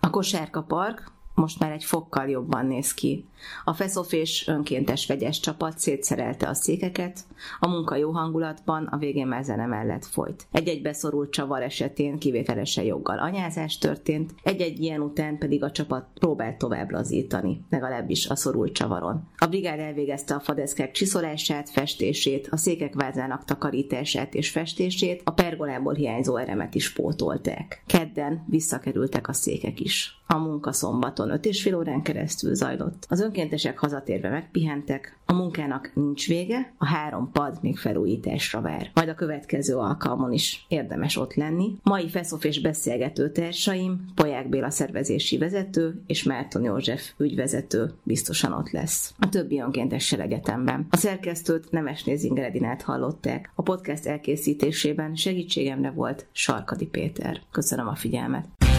A Kosárka Park most már egy fokkal jobban néz ki. A feszofés önkéntes vegyes csapat szétszerelte a székeket, a munka jó hangulatban, a végén már mellett folyt. Egy-egy beszorult csavar esetén kivételesen joggal anyázás történt, egy-egy ilyen után pedig a csapat próbált tovább lazítani, legalábbis a szorult csavaron. A brigád elvégezte a fadeszkák csiszolását, festését, a székek vázának takarítását és festését, a pergolából hiányzó eremet is pótolták. Kedden visszakerültek a székek is. A munka szombaton és fél órán keresztül zajlott. Az önkéntesek hazatérve megpihentek, a munkának nincs vége, a három pad még felújításra vár. Majd a következő alkalmon is érdemes ott lenni. Mai Feszof és beszélgető társaim, Poják Béla szervezési vezető és Márton József ügyvezető biztosan ott lesz. A többi önkéntessel egyetemben. A szerkesztőt Nemes Nézinger Edinát hallották. A podcast elkészítésében segítségemre volt Sarkadi Péter. Köszönöm a figyelmet.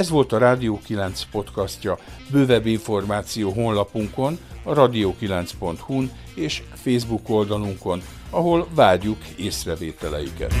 Ez volt a Rádió 9 podcastja. Bővebb információ honlapunkon, a radio9.hu-n és Facebook oldalunkon, ahol várjuk észrevételeiket.